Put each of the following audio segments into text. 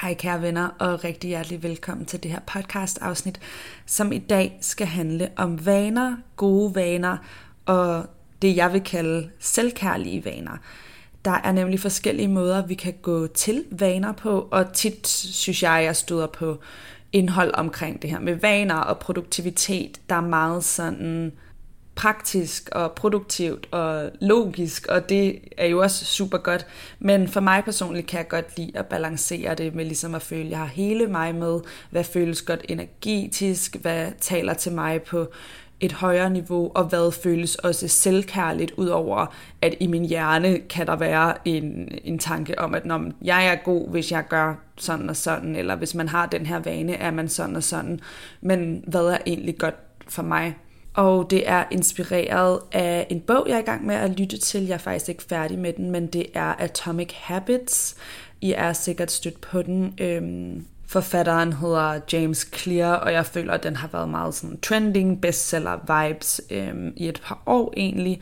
Hej kære venner, og rigtig hjertelig velkommen til det her podcast afsnit, som i dag skal handle om vaner, gode vaner og det jeg vil kalde selvkærlige vaner. Der er nemlig forskellige måder, vi kan gå til vaner på, og tit synes jeg, jeg støder på indhold omkring det her med vaner og produktivitet, der er meget sådan praktisk og produktivt og logisk, og det er jo også super godt. Men for mig personligt kan jeg godt lide at balancere det med ligesom at føle, at jeg har hele mig med, hvad føles godt energetisk, hvad taler til mig på et højere niveau, og hvad føles også selvkærligt, udover at i min hjerne kan der være en, en tanke om, at når jeg er god, hvis jeg gør sådan og sådan, eller hvis man har den her vane, er man sådan og sådan. Men hvad er egentlig godt for mig? Og det er inspireret af en bog, jeg er i gang med at lytte til. Jeg er faktisk ikke færdig med den, men det er Atomic Habits. I er sikkert stødt på den. Øhm, Forfatteren hedder James Clear, og jeg føler, at den har været meget sådan trending, bestseller vibes øhm, i et par år egentlig.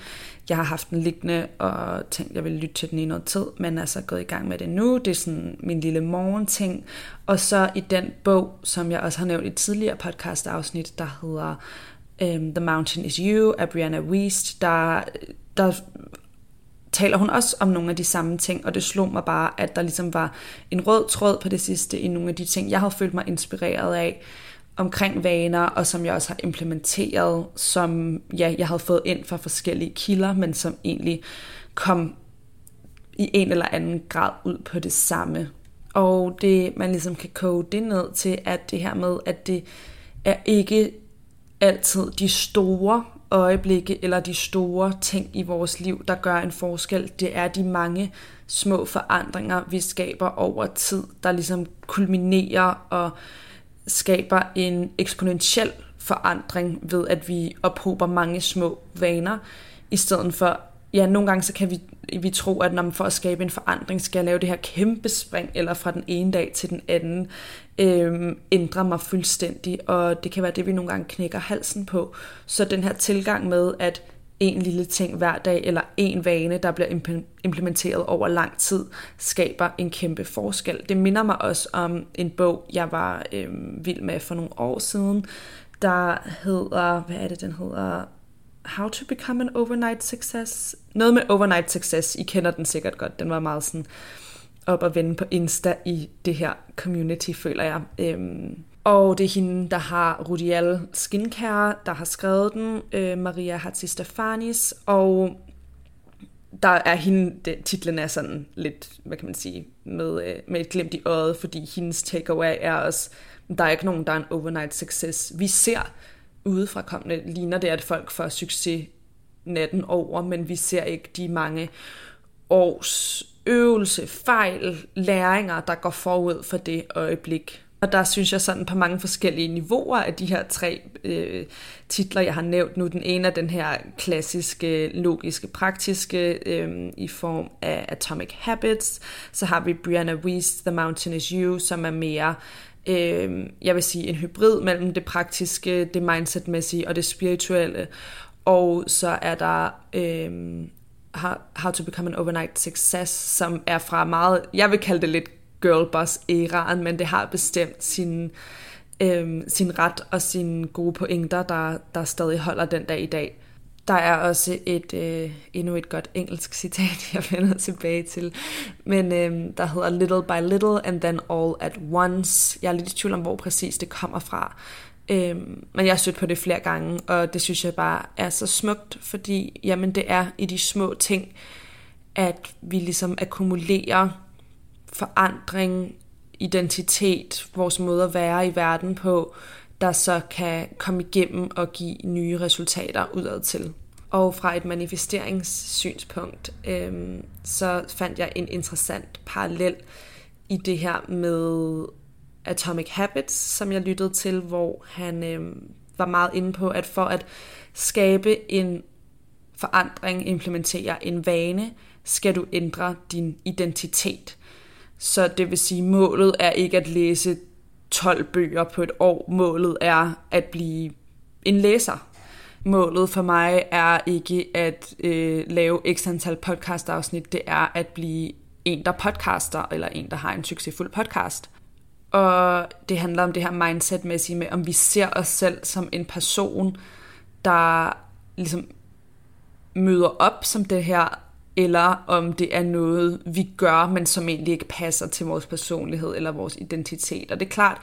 Jeg har haft den liggende og tænkt, at jeg vil lytte til den i noget tid, men er så gået i gang med det nu. Det er sådan min lille morgenting. Og så i den bog, som jeg også har nævnt i et tidligere podcast afsnit, der hedder um, The Mountain is You af Brianna Wiest, der, der taler hun også om nogle af de samme ting, og det slog mig bare, at der ligesom var en rød tråd på det sidste i nogle af de ting, jeg har følt mig inspireret af omkring vaner, og som jeg også har implementeret, som ja, jeg havde fået ind fra forskellige kilder, men som egentlig kom i en eller anden grad ud på det samme. Og det, man ligesom kan koge det ned til, at det her med, at det er ikke altid de store øjeblikke eller de store ting i vores liv, der gør en forskel. Det er de mange små forandringer, vi skaber over tid, der ligesom kulminerer og skaber en eksponentiel forandring ved, at vi ophober mange små vaner, i stedet for, ja, nogle gange så kan vi, vi tror, at når man for at skabe en forandring, skal jeg lave det her kæmpe spring, eller fra den ene dag til den anden, øh, ændre mig fuldstændig, og det kan være det, vi nogle gange knækker halsen på. Så den her tilgang med, at en lille ting hver dag, eller en vane, der bliver implementeret over lang tid, skaber en kæmpe forskel. Det minder mig også om en bog, jeg var øh, vild med for nogle år siden, der hedder, hvad er det, den hedder? How to Become an Overnight Success. Noget med Overnight Success, I kender den sikkert godt, den var meget sådan op og vende på Insta i det her community, føler jeg. Øhm, og det er hende, der har Rudial Skincare, der har skrevet den, øh, Maria Hatzistefanis, og der er hende, det, titlen er sådan lidt, hvad kan man sige, med, øh, med et glimt i øjet, fordi hendes takeaway er også, der er ikke nogen, der er en overnight success. Vi ser udefrakommende ligner det, at folk får succes natten over, men vi ser ikke de mange års øvelse, fejl, læringer, der går forud for det øjeblik. Og der synes jeg sådan på mange forskellige niveauer af de her tre øh, titler, jeg har nævnt nu. Den ene er den her klassiske, logiske, praktiske øh, i form af Atomic Habits. Så har vi Brianna Weiss, The Mountain is You, som er mere øh, jeg vil sige, en hybrid mellem det praktiske, det mindsetmæssige og det spirituelle. Og så er der øh, How to Become an Overnight Success, som er fra meget, jeg vil kalde det lidt girlboss-æraen, men det har bestemt sin, øh, sin ret og sine gode pointer, der, der stadig holder den dag i dag. Der er også et øh, endnu et godt engelsk citat, jeg vender tilbage til, men øh, der hedder Little by little and then all at once. Jeg er lidt i tvivl om, hvor præcis det kommer fra, øh, men jeg har stødt på det flere gange, og det synes jeg bare er så smukt, fordi jamen, det er i de små ting, at vi ligesom akkumulerer forandring, identitet, vores måde at være i verden på, der så kan komme igennem og give nye resultater udad til. Og fra et manifesteringssynspunkt, øh, så fandt jeg en interessant parallel i det her med Atomic Habits, som jeg lyttede til, hvor han øh, var meget inde på, at for at skabe en forandring, implementere en vane, skal du ændre din identitet. Så det vil sige, målet er ikke at læse 12 bøger på et år. Målet er at blive en læser. Målet for mig er ikke at øh, lave x antal podcast-afsnit. Det er at blive en, der podcaster, eller en, der har en succesfuld podcast. Og det handler om det her mindset-mæssige med, om vi ser os selv som en person, der ligesom møder op som det her eller om det er noget, vi gør, men som egentlig ikke passer til vores personlighed eller vores identitet. Og det er klart,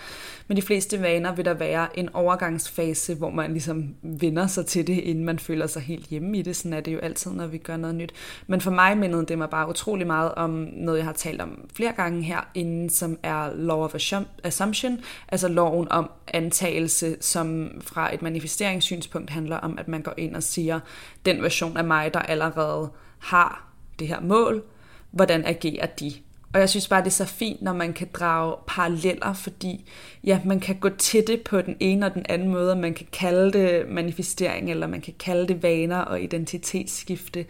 med de fleste vaner vil der være en overgangsfase, hvor man ligesom vender sig til det, inden man føler sig helt hjemme i det. Sådan er det jo altid, når vi gør noget nyt. Men for mig mindede det mig bare utrolig meget om noget, jeg har talt om flere gange her inden, som er Law of Assumption, altså loven om antagelse, som fra et manifesteringssynspunkt handler om, at man går ind og siger, den version af mig, der allerede har det her mål, hvordan agerer de? Og jeg synes bare, det er så fint, når man kan drage paralleller, fordi ja, man kan gå til det på den ene og den anden måde, man kan kalde det manifestering, eller man kan kalde det vaner og identitetsskifte.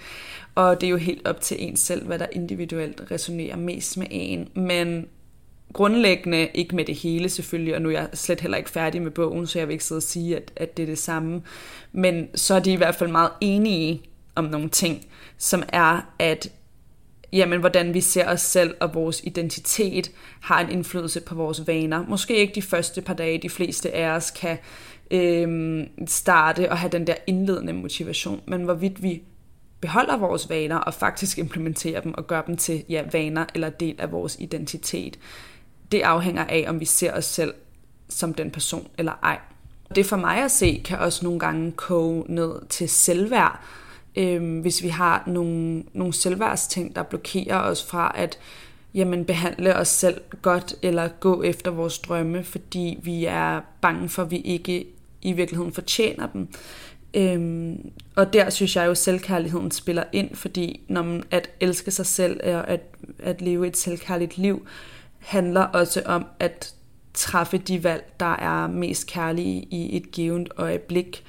Og det er jo helt op til en selv, hvad der individuelt resonerer mest med en. Men grundlæggende, ikke med det hele selvfølgelig, og nu er jeg slet heller ikke færdig med bogen, så jeg vil ikke sidde og sige, at, at det er det samme. Men så er de i hvert fald meget enige om nogle ting, som er, at jamen, hvordan vi ser os selv og vores identitet har en indflydelse på vores vaner. Måske ikke de første par dage, de fleste af os kan øh, starte og have den der indledende motivation, men hvorvidt vi beholder vores vaner og faktisk implementerer dem og gør dem til ja, vaner eller del af vores identitet. Det afhænger af, om vi ser os selv som den person eller ej. Det for mig at se kan også nogle gange koge ned til selvværd, Øhm, hvis vi har nogle, nogle selvværdsting, der blokerer os fra at jamen, behandle os selv godt eller gå efter vores drømme, fordi vi er bange for, at vi ikke i virkeligheden fortjener dem. Øhm, og der synes jeg jo, at selvkærligheden spiller ind, fordi når man at elske sig selv og at, at leve et selvkærligt liv, handler også om at træffe de valg, der er mest kærlige i et givet øjeblik,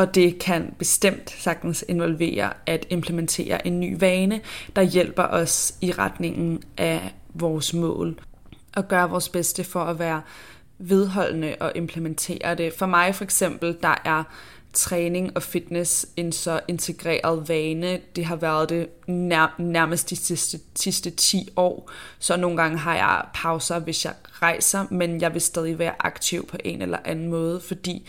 og det kan bestemt sagtens involvere at implementere en ny vane, der hjælper os i retningen af vores mål. Og gøre vores bedste for at være vedholdende og implementere det. For mig for eksempel, der er træning og fitness en så integreret vane. Det har været det nær, nærmest de sidste, sidste 10 år. Så nogle gange har jeg pauser, hvis jeg rejser, men jeg vil stadig være aktiv på en eller anden måde, fordi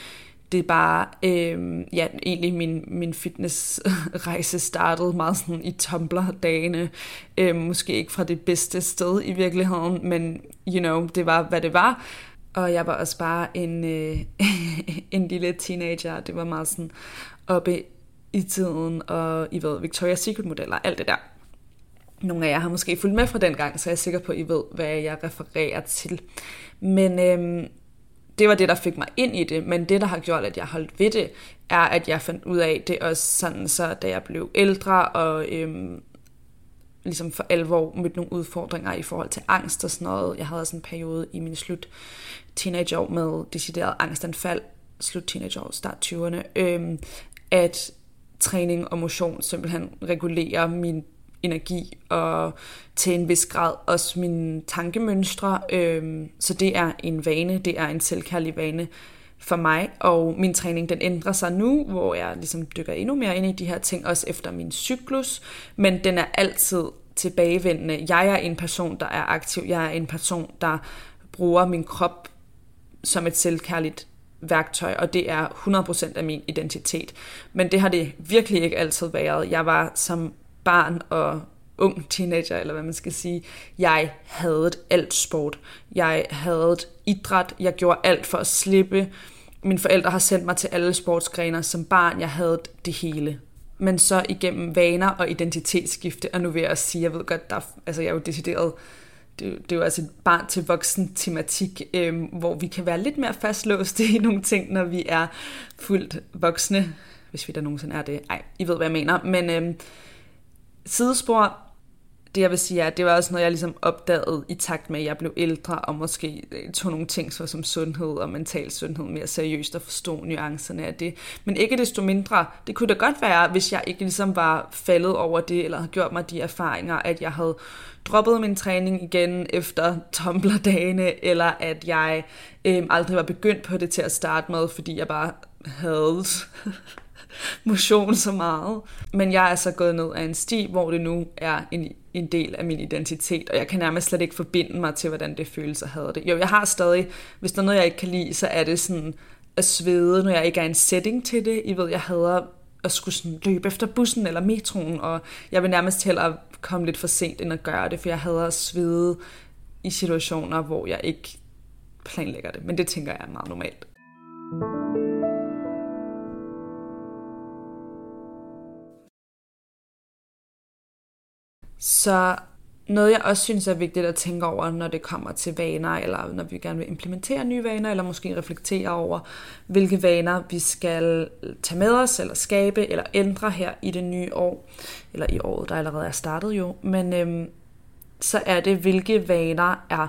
det er bare, øh, ja, egentlig min, min fitnessrejse startede meget sådan i Tumblr-dagene. Øh, måske ikke fra det bedste sted i virkeligheden, men you know, det var, hvad det var. Og jeg var også bare en, øh, en lille teenager. Det var meget sådan oppe i tiden, og I ved, Victoria's Secret-modeller, alt det der. Nogle af jer har måske fulgt med fra den gang, så jeg er sikker på, at I ved, hvad jeg refererer til. Men øhm, det var det, der fik mig ind i det, men det, der har gjort, at jeg holdt ved det, er, at jeg fandt ud af det også sådan, så da jeg blev ældre og øhm, ligesom for alvor mødte nogle udfordringer i forhold til angst og sådan noget. Jeg havde sådan en periode i min slut teenageår med decideret angstanfald, slut teenageår, start 20'erne, øhm, at træning og motion simpelthen regulerer min energi og til en vis grad også mine tankemønstre. Øhm, så det er en vane, det er en selvkærlig vane for mig, og min træning den ændrer sig nu, hvor jeg ligesom dykker endnu mere ind i de her ting, også efter min cyklus, men den er altid tilbagevendende. Jeg er en person, der er aktiv, jeg er en person, der bruger min krop som et selvkærligt værktøj, og det er 100% af min identitet. Men det har det virkelig ikke altid været. Jeg var som barn og ung teenager, eller hvad man skal sige, jeg havde alt sport. Jeg havde idræt. Jeg gjorde alt for at slippe. Mine forældre har sendt mig til alle sportsgrener som barn. Jeg havde det hele. Men så igennem vaner og identitetsskifte, og nu vil jeg sige, jeg ved godt, der, altså jeg er jo decideret, det, det er jo altså et barn til voksen tematik, øh, hvor vi kan være lidt mere fastlåste i nogle ting, når vi er fuldt voksne hvis vi der nogensinde er det. Ej, I ved, hvad jeg mener. Men øh, sidespor, det jeg vil sige er, at det var også noget, jeg ligesom opdagede i takt med, at jeg blev ældre, og måske øh, tog nogle ting så som sundhed og mental sundhed mere seriøst og forstå nuancerne af det. Men ikke desto mindre, det kunne da godt være, hvis jeg ikke ligesom var faldet over det, eller havde gjort mig de erfaringer, at jeg havde droppet min træning igen efter Tumblr-dagene, eller at jeg øh, aldrig var begyndt på det til at starte med, fordi jeg bare havde motion så meget. Men jeg er så gået ned af en sti, hvor det nu er en, en del af min identitet, og jeg kan nærmest slet ikke forbinde mig til, hvordan det føles at have det. Jo, jeg har stadig, hvis der er noget, jeg ikke kan lide, så er det sådan at svede, når jeg ikke er en setting til det. I ved, jeg hader at skulle sådan løbe efter bussen eller metroen, og jeg vil nærmest hellere komme lidt for sent end at gøre det, for jeg hader at svede i situationer, hvor jeg ikke planlægger det. Men det tænker jeg er meget normalt. Så noget, jeg også synes er vigtigt at tænke over, når det kommer til vaner, eller når vi gerne vil implementere nye vaner, eller måske reflektere over, hvilke vaner vi skal tage med os, eller skabe, eller ændre her i det nye år, eller i året, der allerede er startet jo. Men øhm, så er det, hvilke vaner er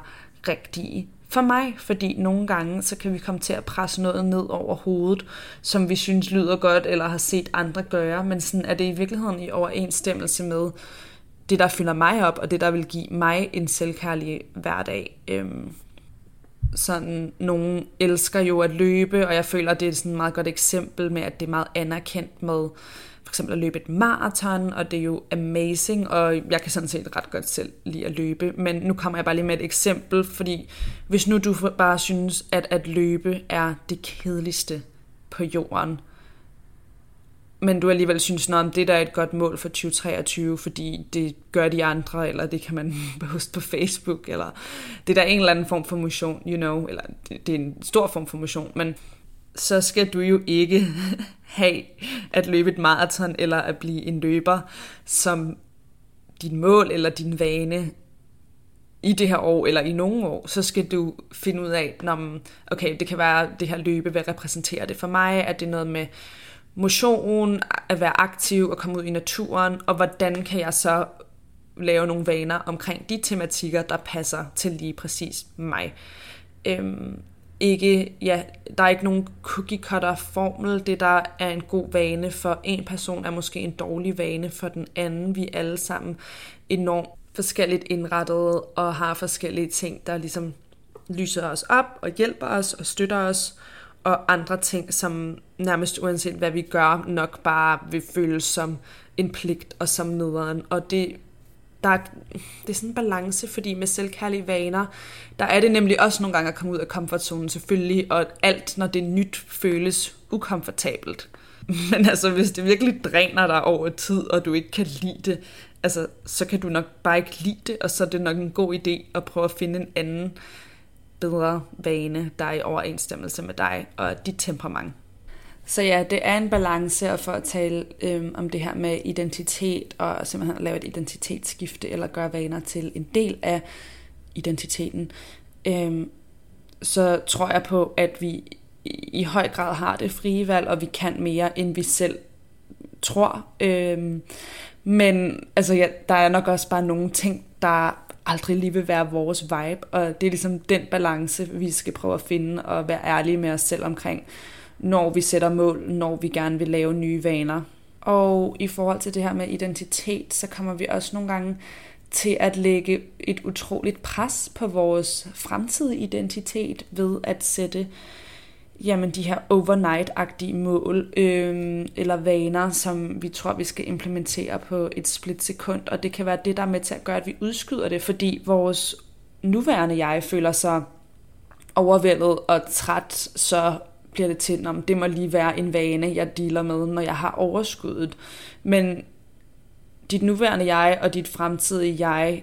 rigtige for mig, fordi nogle gange, så kan vi komme til at presse noget ned over hovedet, som vi synes lyder godt, eller har set andre gøre, men sådan er det i virkeligheden i overensstemmelse med, det, der fylder mig op, og det, der vil give mig en selvkærlig hverdag. Øhm, sådan, nogen elsker jo at løbe, og jeg føler, det er sådan et meget godt eksempel med, at det er meget anerkendt med for eksempel at løbe et maraton, og det er jo amazing, og jeg kan sådan set ret godt selv lide at løbe, men nu kommer jeg bare lige med et eksempel, fordi hvis nu du bare synes, at at løbe er det kedeligste på jorden, men du alligevel synes, at det der er et godt mål for 2023, fordi det gør de andre, eller det kan man poste på Facebook, eller det der er en eller anden form for motion, you know, eller det, det er en stor form for motion, men så skal du jo ikke have at løbe et maraton, eller at blive en løber, som din mål eller din vane i det her år, eller i nogle år, så skal du finde ud af, når, okay, det kan være, det her løbe, hvad repræsenterer det for mig? Er det noget med motion, at være aktiv og komme ud i naturen, og hvordan kan jeg så lave nogle vaner omkring de tematikker, der passer til lige præcis mig. Øhm, ikke, ja, der er ikke nogen cookie cutter formel. Det, der er en god vane for en person, er måske en dårlig vane for den anden. Vi er alle sammen enormt forskelligt indrettet og har forskellige ting, der ligesom lyser os op og hjælper os og støtter os og andre ting, som nærmest uanset hvad vi gør, nok bare vil føles som en pligt og som nederen. Og det, der er, det er sådan en balance, fordi med selvkærlige vaner, der er det nemlig også nogle gange at komme ud af komfortzonen selvfølgelig, og alt, når det er nyt, føles ukomfortabelt. Men altså, hvis det virkelig dræner dig over tid, og du ikke kan lide det, altså, så kan du nok bare ikke lide det, og så er det nok en god idé at prøve at finde en anden bedre vane, der er i overensstemmelse med dig og dit temperament. Så ja, det er en balance, og for at tale øhm, om det her med identitet, og simpelthen lave et identitetsskifte, eller gøre vaner til en del af identiteten, øhm, så tror jeg på, at vi i høj grad har det frie valg, og vi kan mere, end vi selv tror. Øhm, men altså, ja, der er nok også bare nogle ting, der aldrig lige vil være vores vibe, og det er ligesom den balance, vi skal prøve at finde og være ærlige med os selv omkring, når vi sætter mål, når vi gerne vil lave nye vaner. Og i forhold til det her med identitet, så kommer vi også nogle gange til at lægge et utroligt pres på vores fremtidige identitet ved at sætte jamen, de her overnight-agtige mål øh, eller vaner, som vi tror, vi skal implementere på et splitsekund. Og det kan være det, der er med til at gøre, at vi udskyder det, fordi vores nuværende jeg føler sig overvældet og træt, så bliver det til, om det må lige være en vane, jeg dealer med, når jeg har overskuddet. Men dit nuværende jeg og dit fremtidige jeg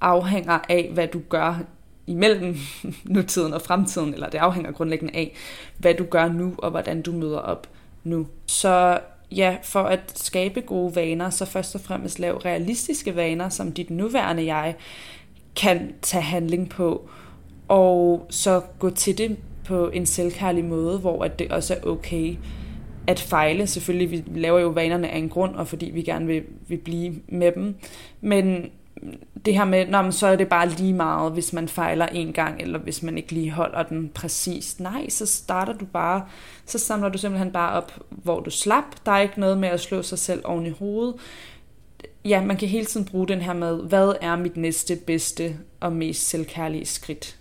afhænger af, hvad du gør imellem nutiden og fremtiden, eller det afhænger grundlæggende af, hvad du gør nu, og hvordan du møder op nu. Så ja, for at skabe gode vaner, så først og fremmest lav realistiske vaner, som dit nuværende jeg kan tage handling på, og så gå til det på en selvkærlig måde, hvor at det også er okay at fejle. Selvfølgelig, vi laver jo vanerne af en grund, og fordi vi gerne vil, vil blive med dem. Men det her med, Nå, men så er det bare lige meget, hvis man fejler en gang, eller hvis man ikke lige holder den præcis. Nej, så starter du bare, så samler du simpelthen bare op, hvor du slap. Der er ikke noget med at slå sig selv oven i hovedet. Ja, man kan hele tiden bruge den her med, hvad er mit næste, bedste og mest selvkærlige skridt?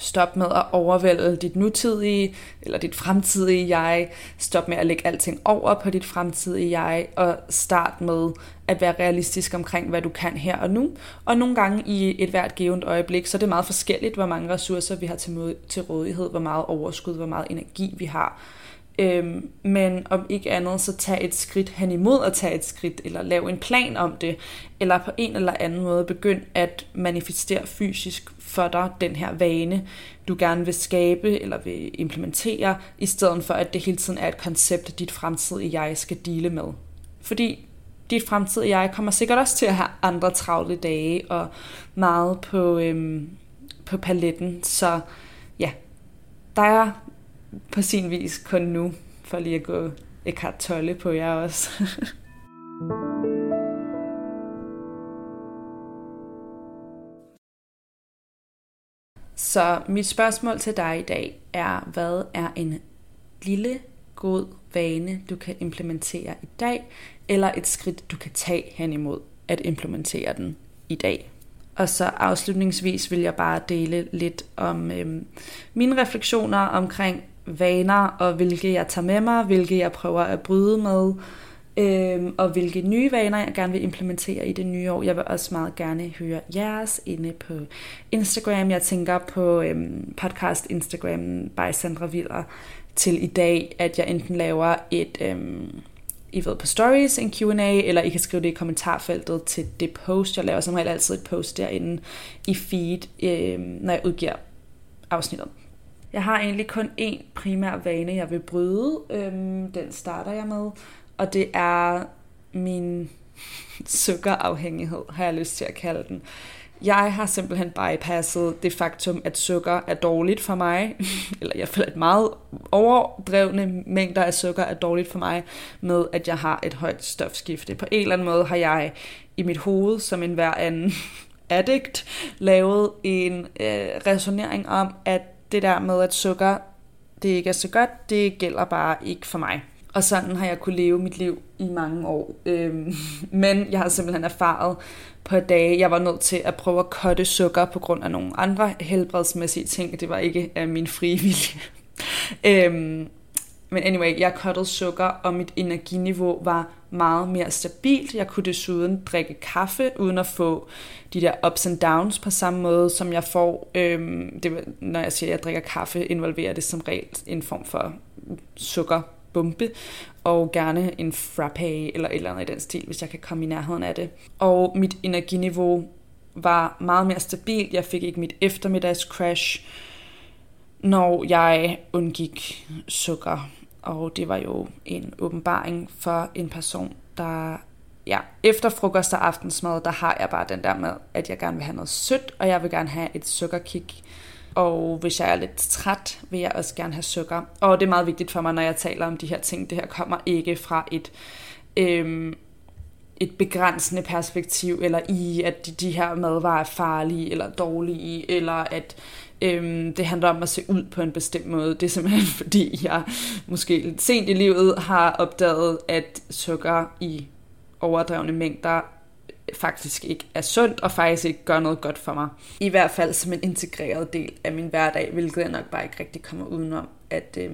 Stop med at overvælde dit nutidige eller dit fremtidige jeg. Stop med at lægge alting over på dit fremtidige jeg, og start med at være realistisk omkring, hvad du kan her og nu. Og nogle gange i et hvert givet øjeblik, så er det meget forskelligt, hvor mange ressourcer vi har til, til rådighed, hvor meget overskud, hvor meget energi vi har. Øhm, men om ikke andet, så tag et skridt hen imod at tage et skridt, eller lav en plan om det, eller på en eller anden måde begynd at manifestere fysisk for dig den her vane, du gerne vil skabe eller vil implementere, i stedet for at det hele tiden er et koncept, dit fremtidige jeg skal dele med. Fordi dit fremtidige jeg kommer sikkert også til at have andre travle dage og meget på, øhm, på paletten, så ja, der er på sin vis kun nu, for lige at gå Eckhart Tolle på jer også. Så mit spørgsmål til dig i dag er, hvad er en lille god vane, du kan implementere i dag, eller et skridt, du kan tage hen imod at implementere den i dag? Og så afslutningsvis vil jeg bare dele lidt om øhm, mine refleksioner omkring vaner, og hvilke jeg tager med mig, hvilke jeg prøver at bryde med, øhm, og hvilke nye vaner jeg gerne vil implementere i det nye år. Jeg vil også meget gerne høre jeres inde på Instagram. Jeg tænker på øhm, podcast Instagram by Sandra Viller til i dag, at jeg enten laver et... Øhm, i ved på stories, en Q&A, eller I kan skrive det i kommentarfeltet til det post. Jeg laver som regel altid et post derinde i feed, øh, når jeg udgiver afsnittet. Jeg har egentlig kun én primær vane, jeg vil bryde. Øhm, den starter jeg med, og det er min sukkerafhængighed, har jeg lyst til at kalde den. Jeg har simpelthen bypasset det faktum, at sukker er dårligt for mig, eller jeg føler, at meget overdrevne mængder af sukker er dårligt for mig, med at jeg har et højt stofskifte. På en eller anden måde har jeg i mit hoved, som en hver anden addict, lavet en øh, resonering om, at det der med, at sukker det ikke er så godt, det gælder bare ikke for mig. Og sådan har jeg kunne leve mit liv i mange år. Øhm, men jeg har simpelthen erfaret på et dag, jeg var nødt til at prøve at kotte sukker på grund af nogle andre helbredsmæssige ting. Det var ikke af min frie vilje. øhm, men anyway, jeg kottede sukker, og mit energiniveau var meget mere stabilt. Jeg kunne desuden drikke kaffe, uden at få de der ups and downs på samme måde, som jeg får. Øhm, det, når jeg siger, at jeg drikker kaffe, involverer det som regel en form for sukker bombe, og gerne en frappe eller et eller andet i den stil, hvis jeg kan komme i nærheden af det. Og mit energiniveau var meget mere stabilt. Jeg fik ikke mit eftermiddags crash, når jeg undgik sukker og det var jo en åbenbaring for en person, der ja, efter frokost og aftensmad, der har jeg bare den der med, at jeg gerne vil have noget sødt, og jeg vil gerne have et sukkerkick. Og hvis jeg er lidt træt, vil jeg også gerne have sukker. Og det er meget vigtigt for mig, når jeg taler om de her ting. Det her kommer ikke fra et, øhm, et begrænsende perspektiv, eller i, at de, de her madvarer er farlige eller dårlige, eller at Øhm, det handler om at se ud på en bestemt måde. Det er simpelthen fordi, jeg måske lidt sent i livet har opdaget, at sukker i overdrevne mængder faktisk ikke er sundt, og faktisk ikke gør noget godt for mig. I hvert fald som en integreret del af min hverdag, hvilket jeg nok bare ikke rigtig kommer udenom, at øh,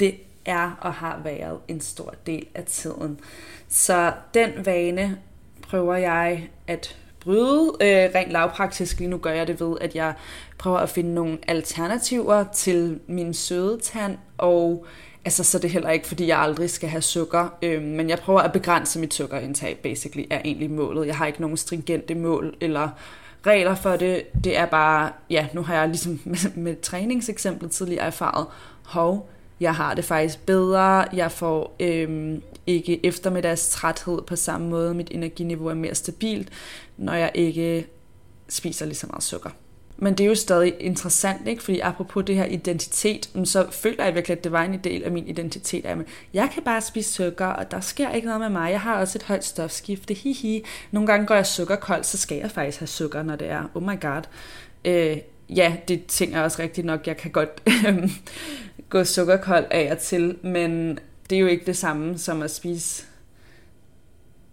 det er og har været en stor del af tiden. Så den vane prøver jeg at bryde. Øh, rent lavpraktisk lige nu gør jeg det ved, at jeg prøver at finde nogle alternativer til min søde tand, og altså, så er det heller ikke, fordi jeg aldrig skal have sukker, øh, men jeg prøver at begrænse mit sukkerindtag, basically, er egentlig målet. Jeg har ikke nogen stringente mål, eller regler for det. Det er bare, ja, nu har jeg ligesom med, med træningseksemplet tidligere erfaret, hov, jeg har det faktisk bedre, jeg får øh, ikke eftermiddagstræthed på samme måde, mit energiniveau er mere stabilt, når jeg ikke spiser lige så meget sukker. Men det er jo stadig interessant, ikke? fordi apropos det her identitet, så føler jeg virkelig, at det var en del af min identitet. At jeg kan bare spise sukker, og der sker ikke noget med mig. Jeg har også et højt stofskifte. Hihi. Nogle gange går jeg sukkerkold, så skal jeg faktisk have sukker, når det er. Oh my god. Øh, ja, det tænker jeg også rigtigt nok. Jeg kan godt øhm, gå sukkerkold af og til, men det er jo ikke det samme som at spise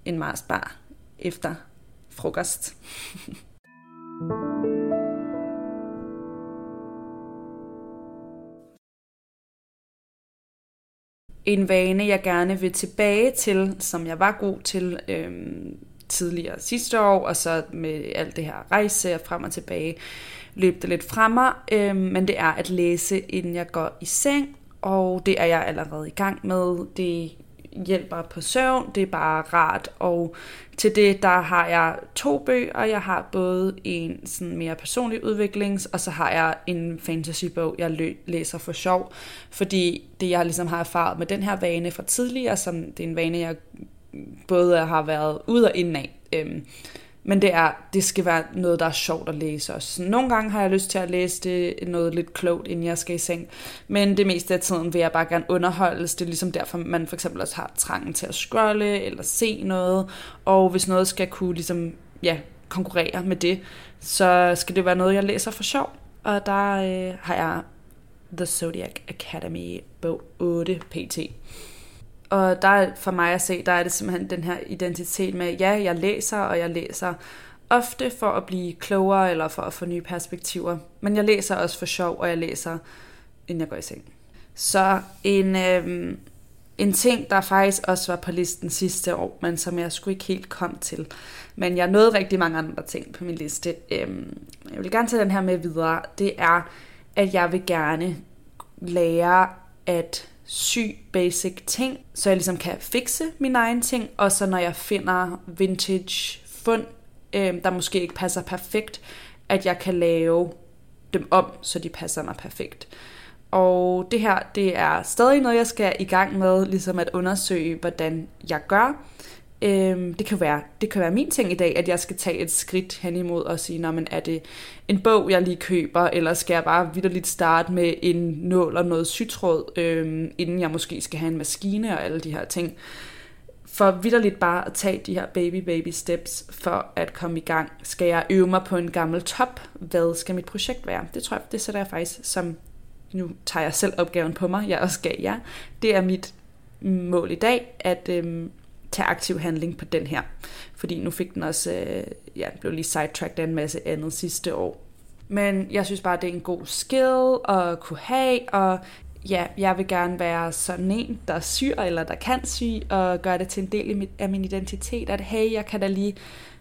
en Mars bar efter frokost. en vane, jeg gerne vil tilbage til, som jeg var god til øhm, tidligere sidste år, og så med alt det her rejse frem og tilbage, løb det lidt fra mig. Øhm, men det er at læse, inden jeg går i seng, og det er jeg allerede i gang med. Det hjælper på søvn, det er bare rart, og til det, der har jeg to bøger. Jeg har både en sådan mere personlig udviklings, og så har jeg en fantasybog, jeg læser for sjov. Fordi det, jeg ligesom har erfaret med den her vane fra tidligere, som det er en vane, jeg både har været ud og ind af, øhm, men det er, det skal være noget, der er sjovt at læse også. Nogle gange har jeg lyst til at læse det noget lidt klogt, inden jeg skal i seng. Men det meste af tiden vil jeg bare gerne underholdes. Det er ligesom derfor, man for eksempel også har trangen til at scrolle eller se noget. Og hvis noget skal kunne ligesom, ja, konkurrere med det, så skal det være noget, jeg læser for sjov. Og der øh, har jeg The Zodiac Academy bog 8 pt. Og der for mig at se, der er det simpelthen den her identitet med, ja, jeg læser, og jeg læser ofte for at blive klogere, eller for at få nye perspektiver. Men jeg læser også for sjov, og jeg læser, inden jeg går i seng. Så en, øh, en ting, der faktisk også var på listen sidste år, men som jeg skulle ikke helt kom til. Men jeg nåede rigtig mange andre ting på min liste. Øh, jeg vil gerne tage den her med videre. Det er, at jeg vil gerne lære at sy basic ting, så jeg ligesom kan fikse mine egne ting, og så når jeg finder vintage fund, øh, der måske ikke passer perfekt, at jeg kan lave dem om, så de passer mig perfekt. Og det her, det er stadig noget, jeg skal i gang med, ligesom at undersøge, hvordan jeg gør. Øhm, det, kan være, det kan være min ting i dag, at jeg skal tage et skridt hen imod og sige, Nå, men er det en bog, jeg lige køber, eller skal jeg bare vidderligt starte med en nål og noget sytråd, øhm, inden jeg måske skal have en maskine og alle de her ting. For vidderligt bare at tage de her baby baby steps for at komme i gang. Skal jeg øve mig på en gammel top? Hvad skal mit projekt være? Det tror jeg, det sætter jeg faktisk som, nu tager jeg selv opgaven på mig, jeg også gav jer. Det er mit mål i dag, at øhm, tage aktiv handling på den her. Fordi nu fik den også, øh, ja, den blev lige sidetracked af en masse andet sidste år. Men jeg synes bare, det er en god skill at kunne have, og ja, jeg vil gerne være sådan en, der syr, eller der kan sy, og gøre det til en del af min identitet, at hey, jeg kan da lige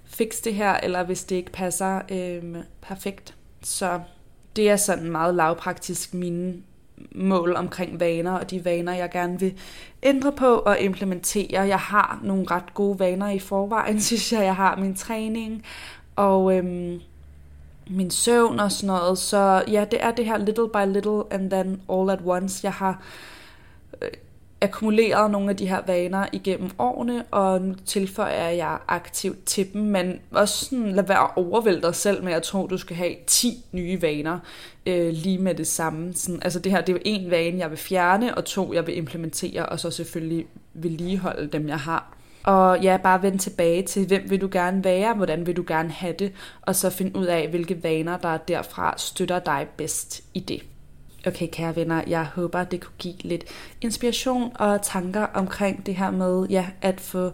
fikse det her, eller hvis det ikke passer øh, perfekt. Så det er sådan meget lavpraktisk mine mål omkring vaner, og de vaner, jeg gerne vil ændre på og implementere. Jeg har nogle ret gode vaner i forvejen, synes jeg. Jeg har min træning og øhm, min søvn og sådan noget. Så ja, det er det her little by little and then all at once. Jeg har øh, akkumuleret nogle af de her vaner igennem årene, og nu tilføjer jeg aktivt til dem, men også sådan, lad være at overvælde dig selv med at tro, at du skal have 10 nye vaner øh, lige med det samme. Sådan, altså det her, det er jo en vane, jeg vil fjerne, og to, jeg vil implementere, og så selvfølgelig vedligeholde dem, jeg har. Og ja, bare vende tilbage til, hvem vil du gerne være, hvordan vil du gerne have det, og så finde ud af, hvilke vaner, der derfra støtter dig bedst i det. Okay, kære venner, jeg håber, det kunne give lidt inspiration og tanker omkring det her med ja, at få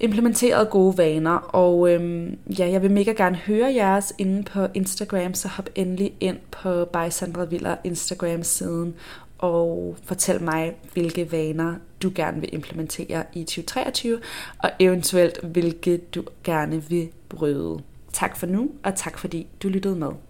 implementeret gode vaner. Og øhm, ja, jeg vil mega gerne høre jeres inde på Instagram, så hop endelig ind på by Sandra Viller Instagram-siden og fortæl mig, hvilke vaner du gerne vil implementere i 2023, og eventuelt hvilke du gerne vil bryde. Tak for nu, og tak fordi du lyttede med.